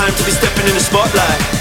time to be stepping in the spotlight.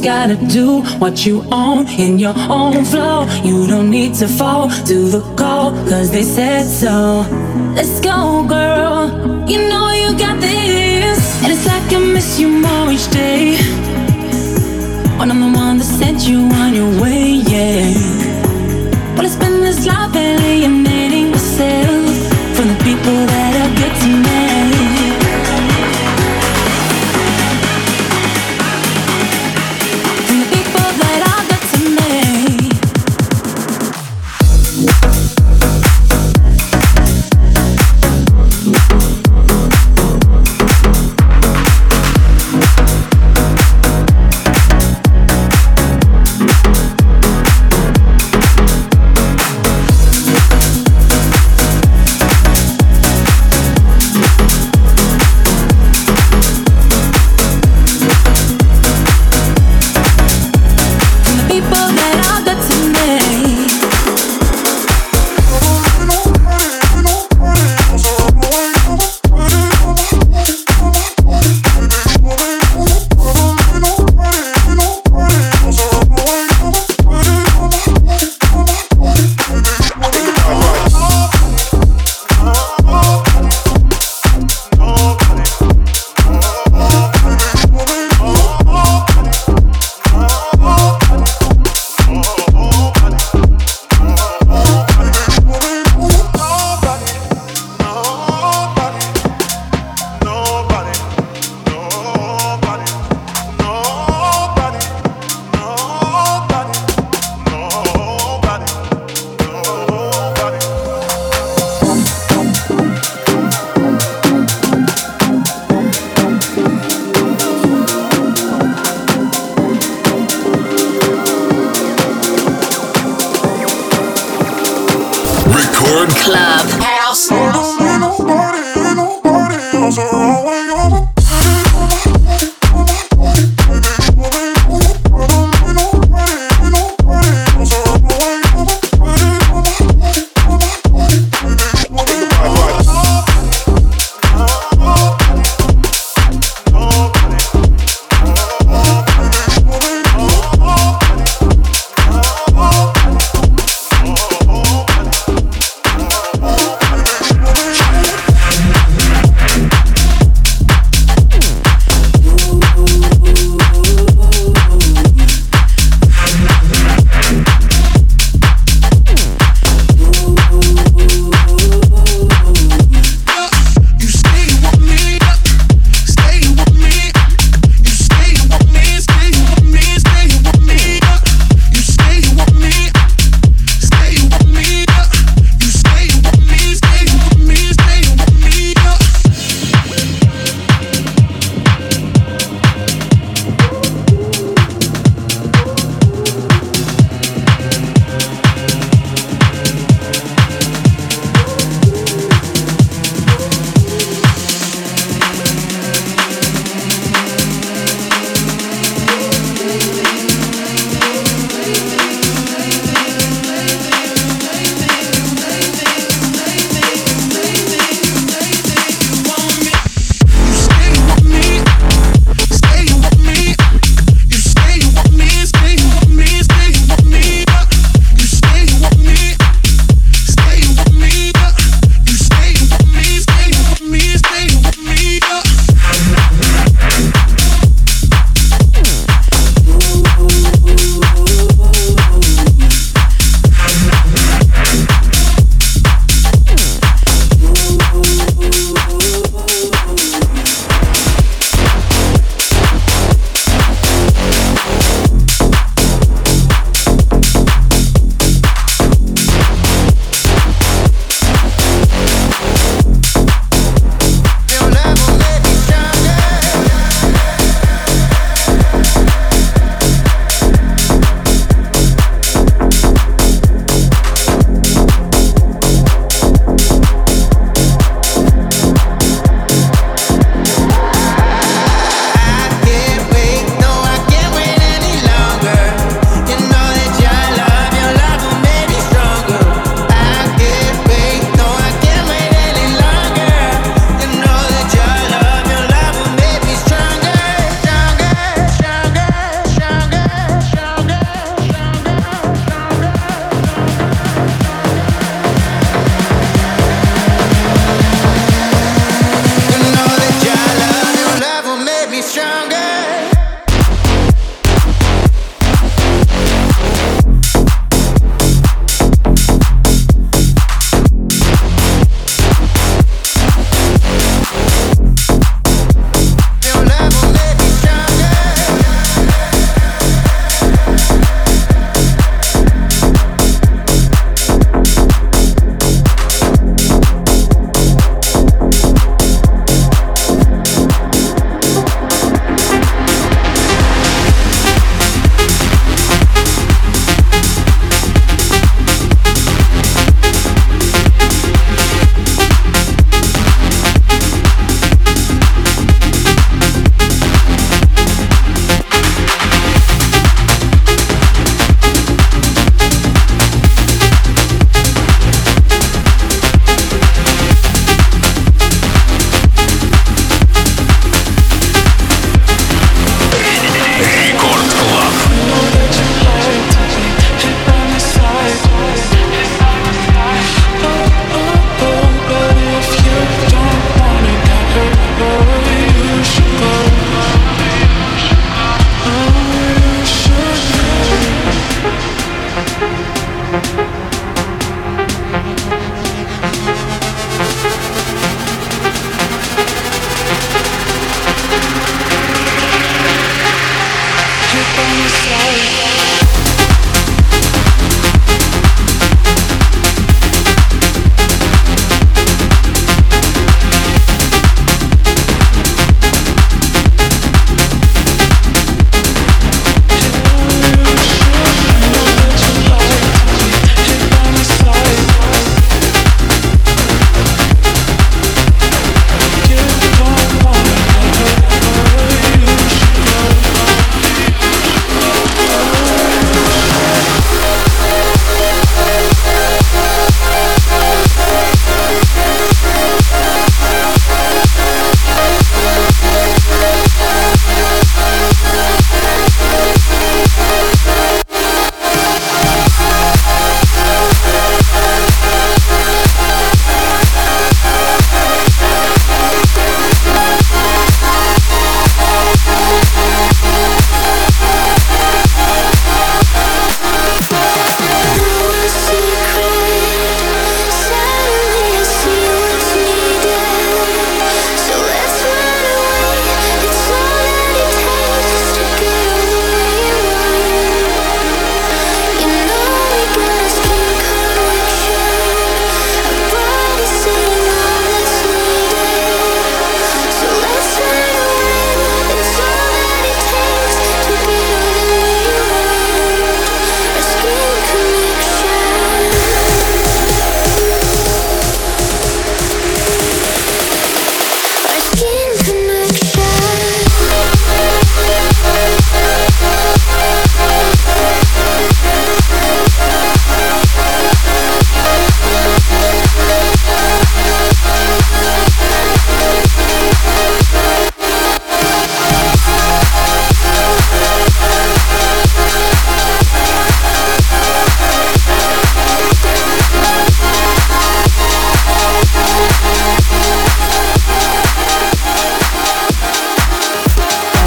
Gotta do what you own in your own flow. You don't need to fall to the call, cause they said so. Let's go, girl. You know you got this. And it's like I miss you more each day. When I'm the one that sent you on your way, yeah. Well, it's been this life alienating myself from the people that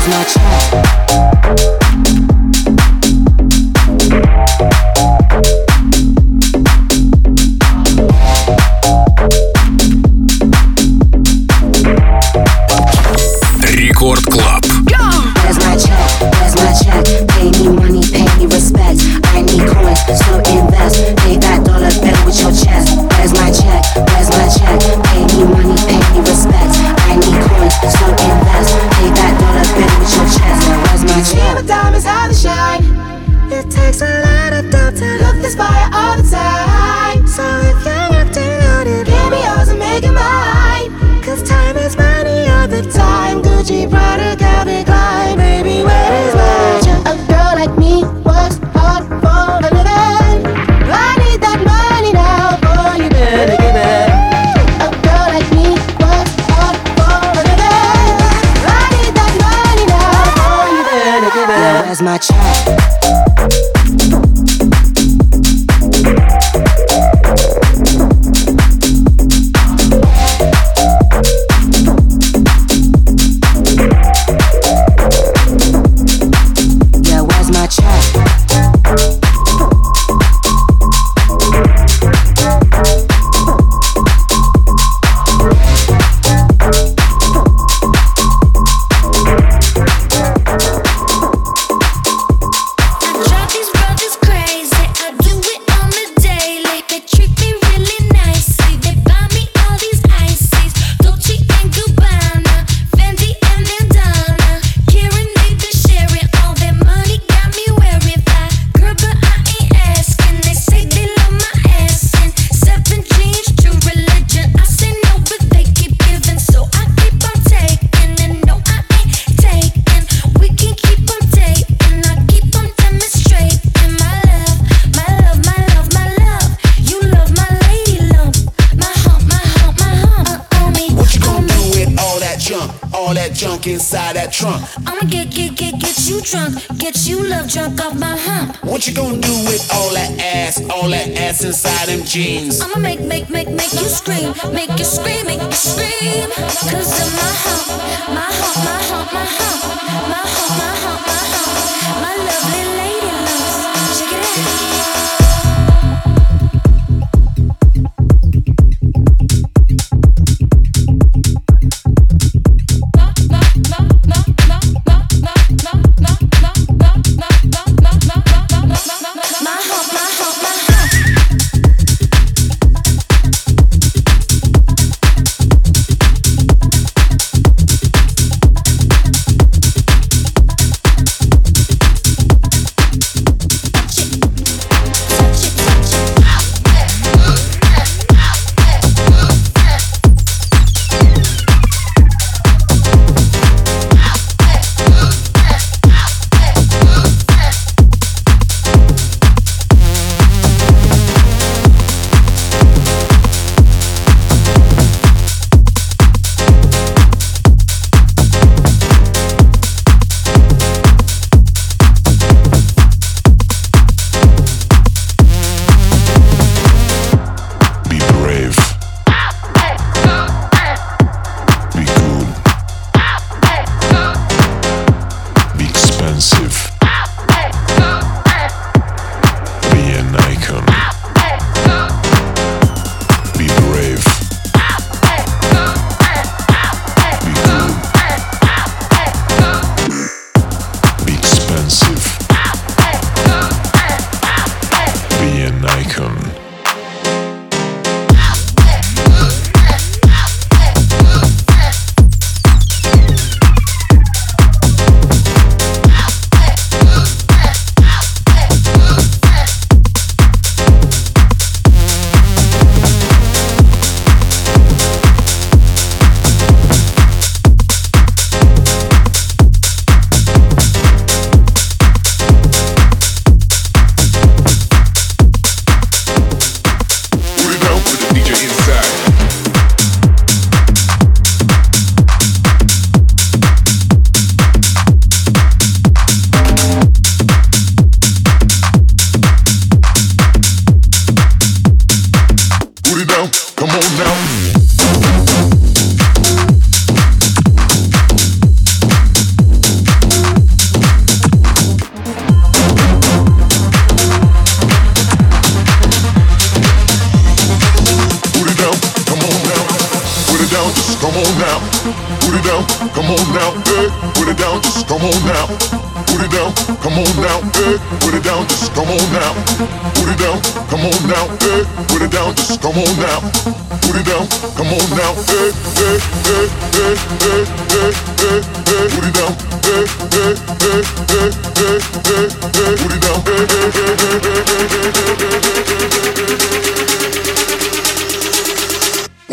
of my child. trunk. I'ma get, get, get, get you drunk. Get you love drunk off my hump. What you gonna do with all that ass, all that ass inside them jeans? I'ma make, make, make, make you scream. Make you scream, make you scream. Cause of my hump, my hump, my hump, my hump.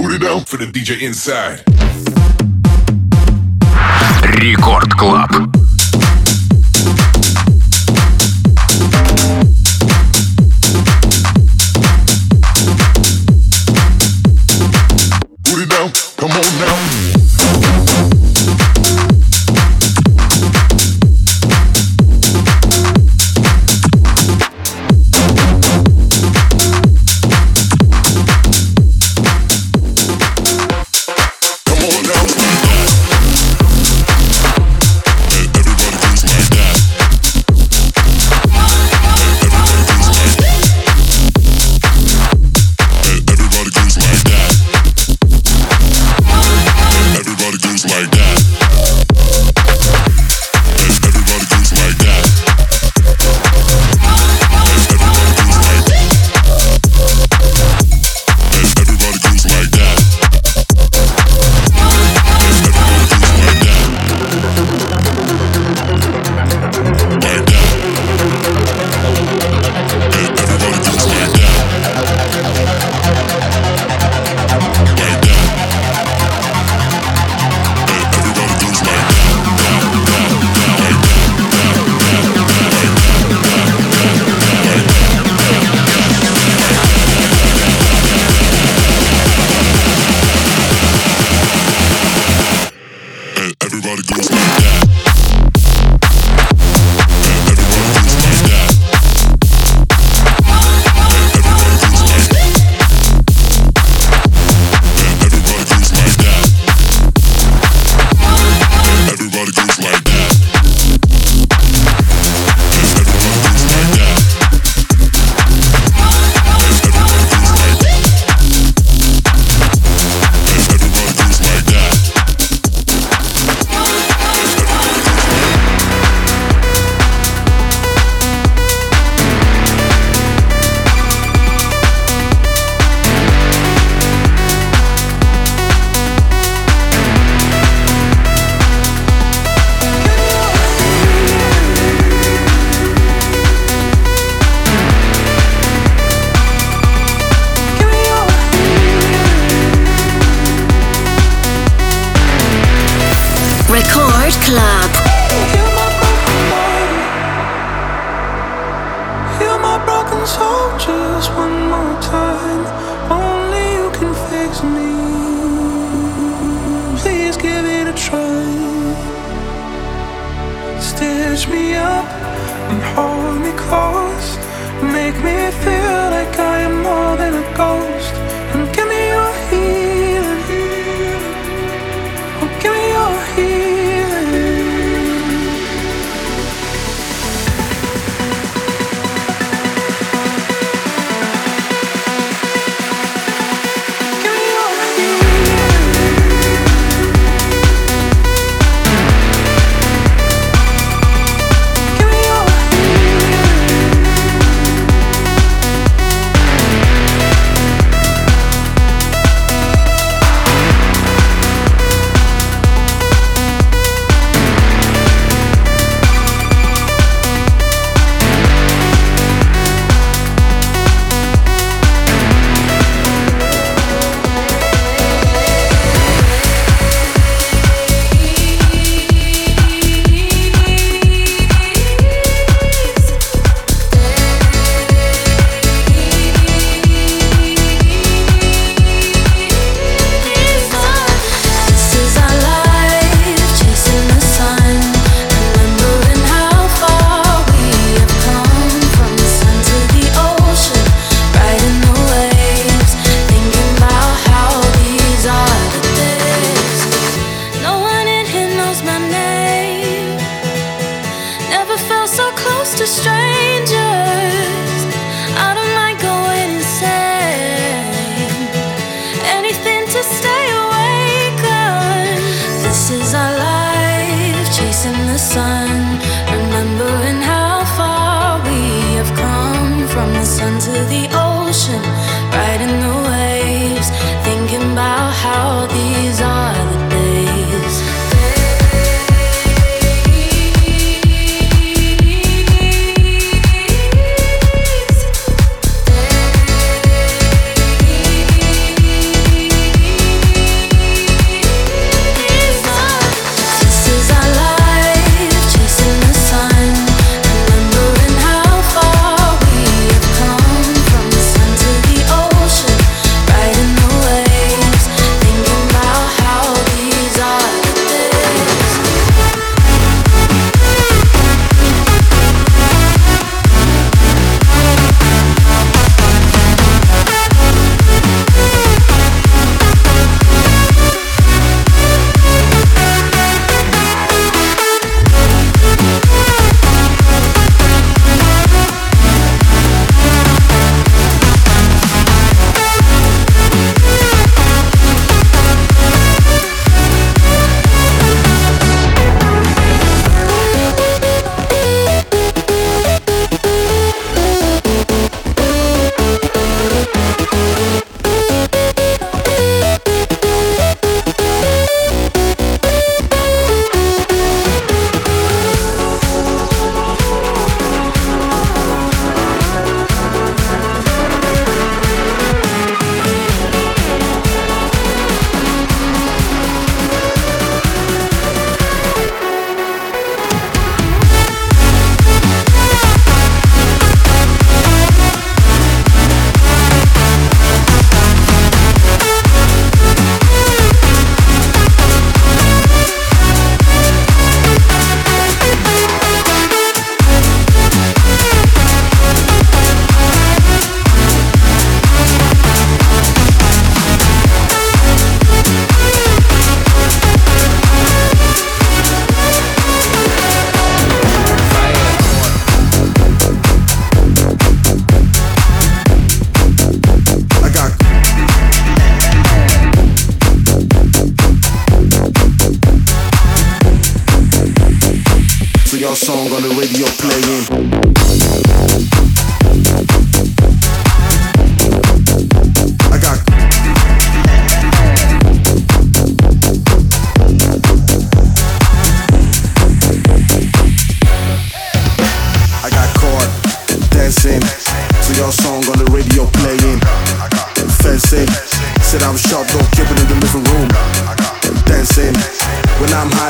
Put it out for the DJ inside. Record club.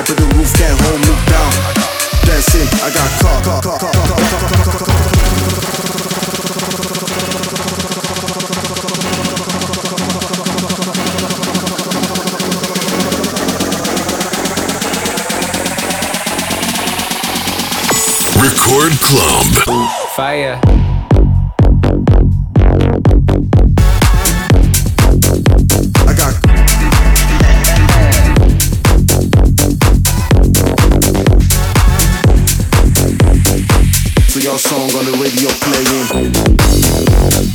High, the roof can't hold me down. Dancing. I got caught. caught, caught, caught, caught, caught, caught, caught, caught. Record Club. Fire. Your song on the radio playing.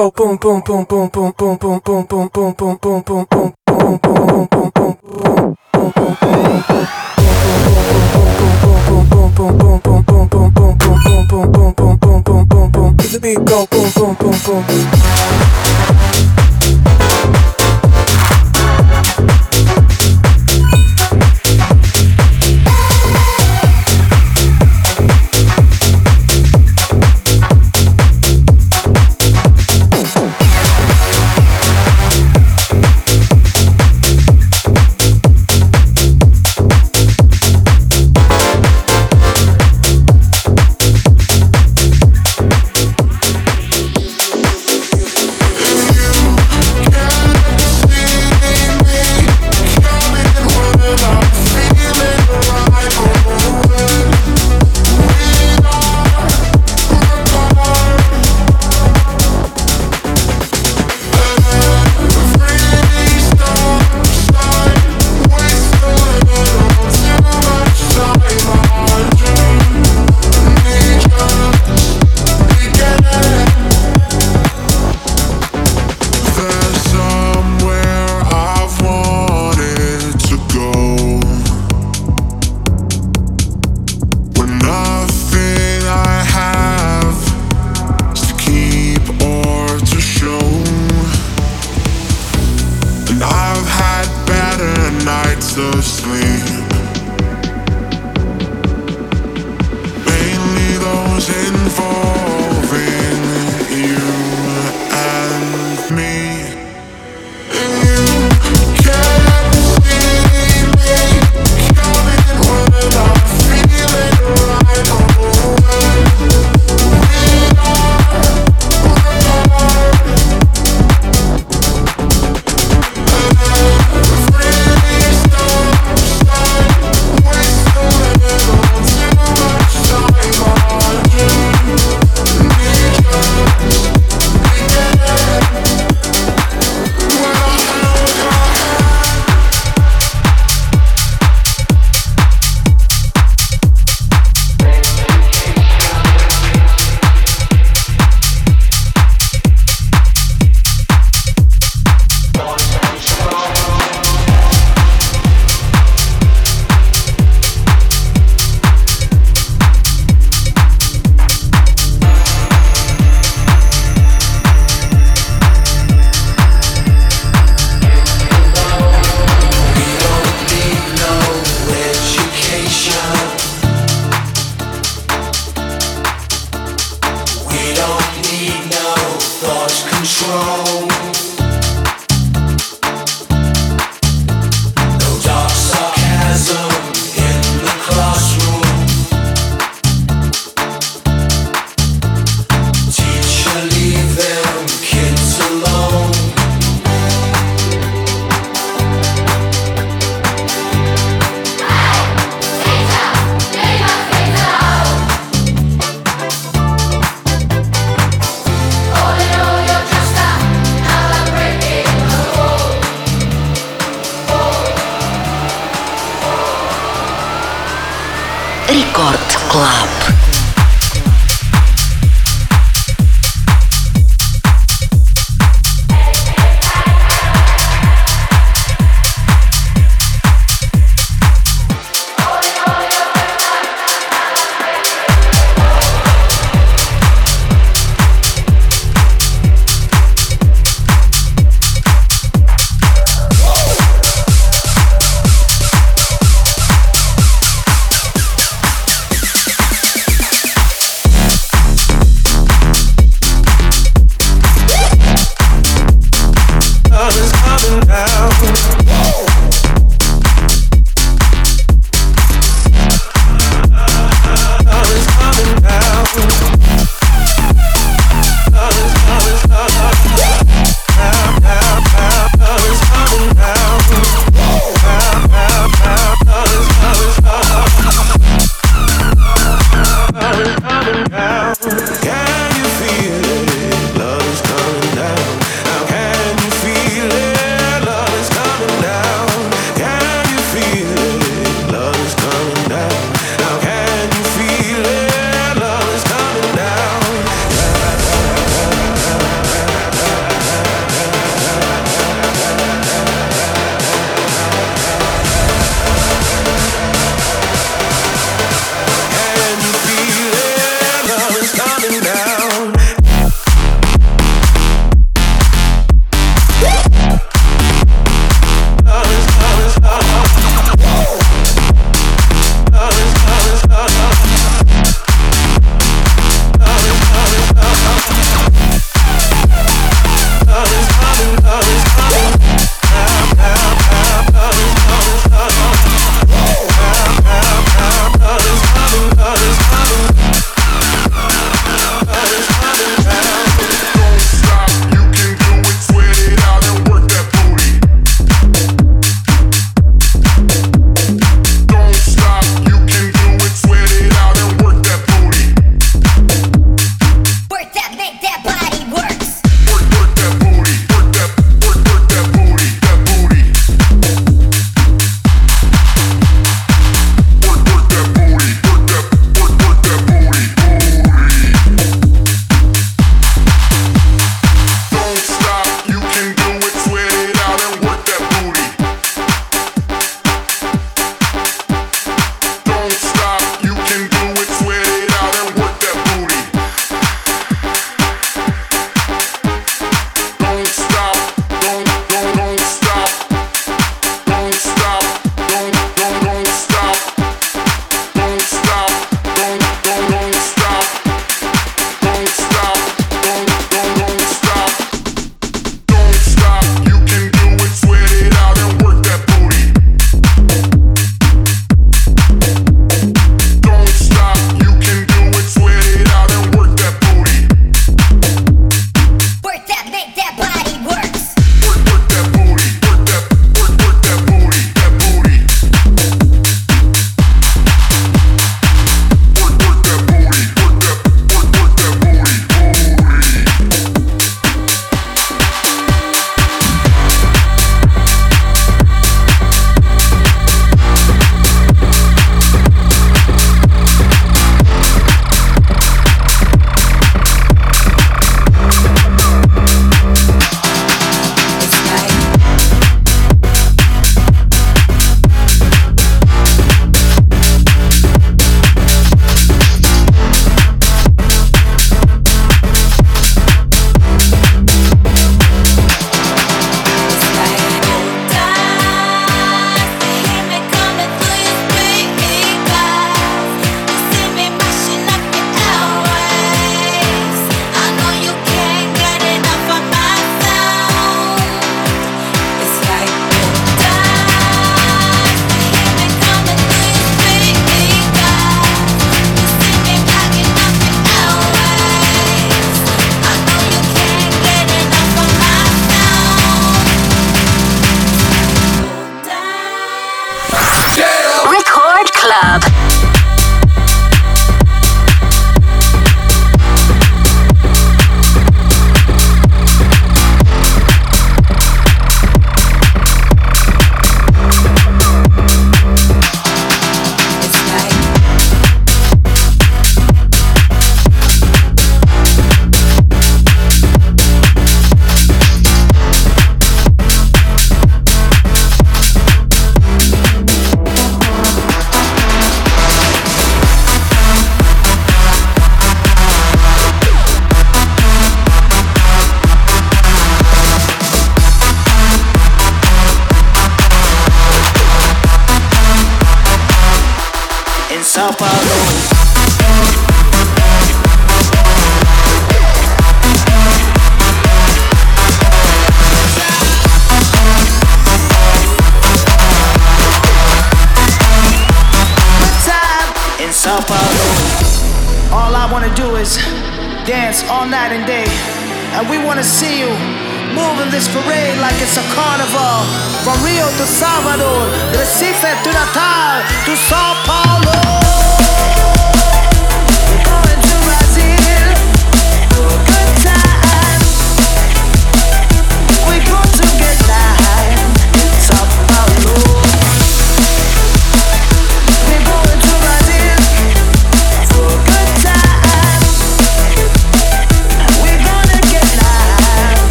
Hear the beat go boom boom boom boom boom boom boom boom boom boom boom boom boom boom boom boom boom boom boom Hear the beat go boom boom boom boom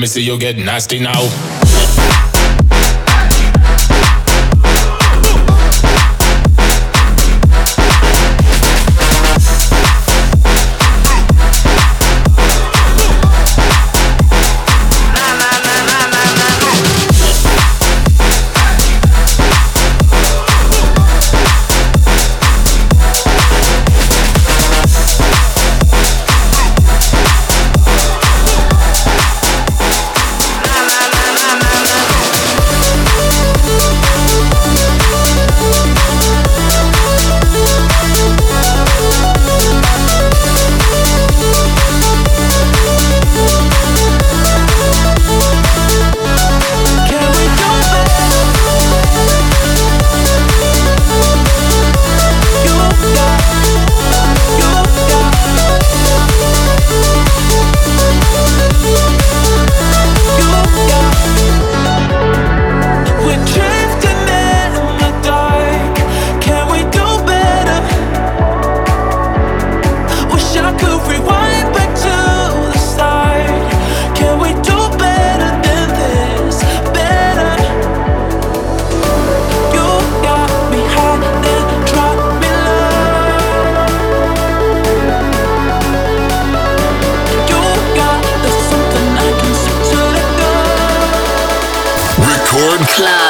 Let me see you get nasty now. Club.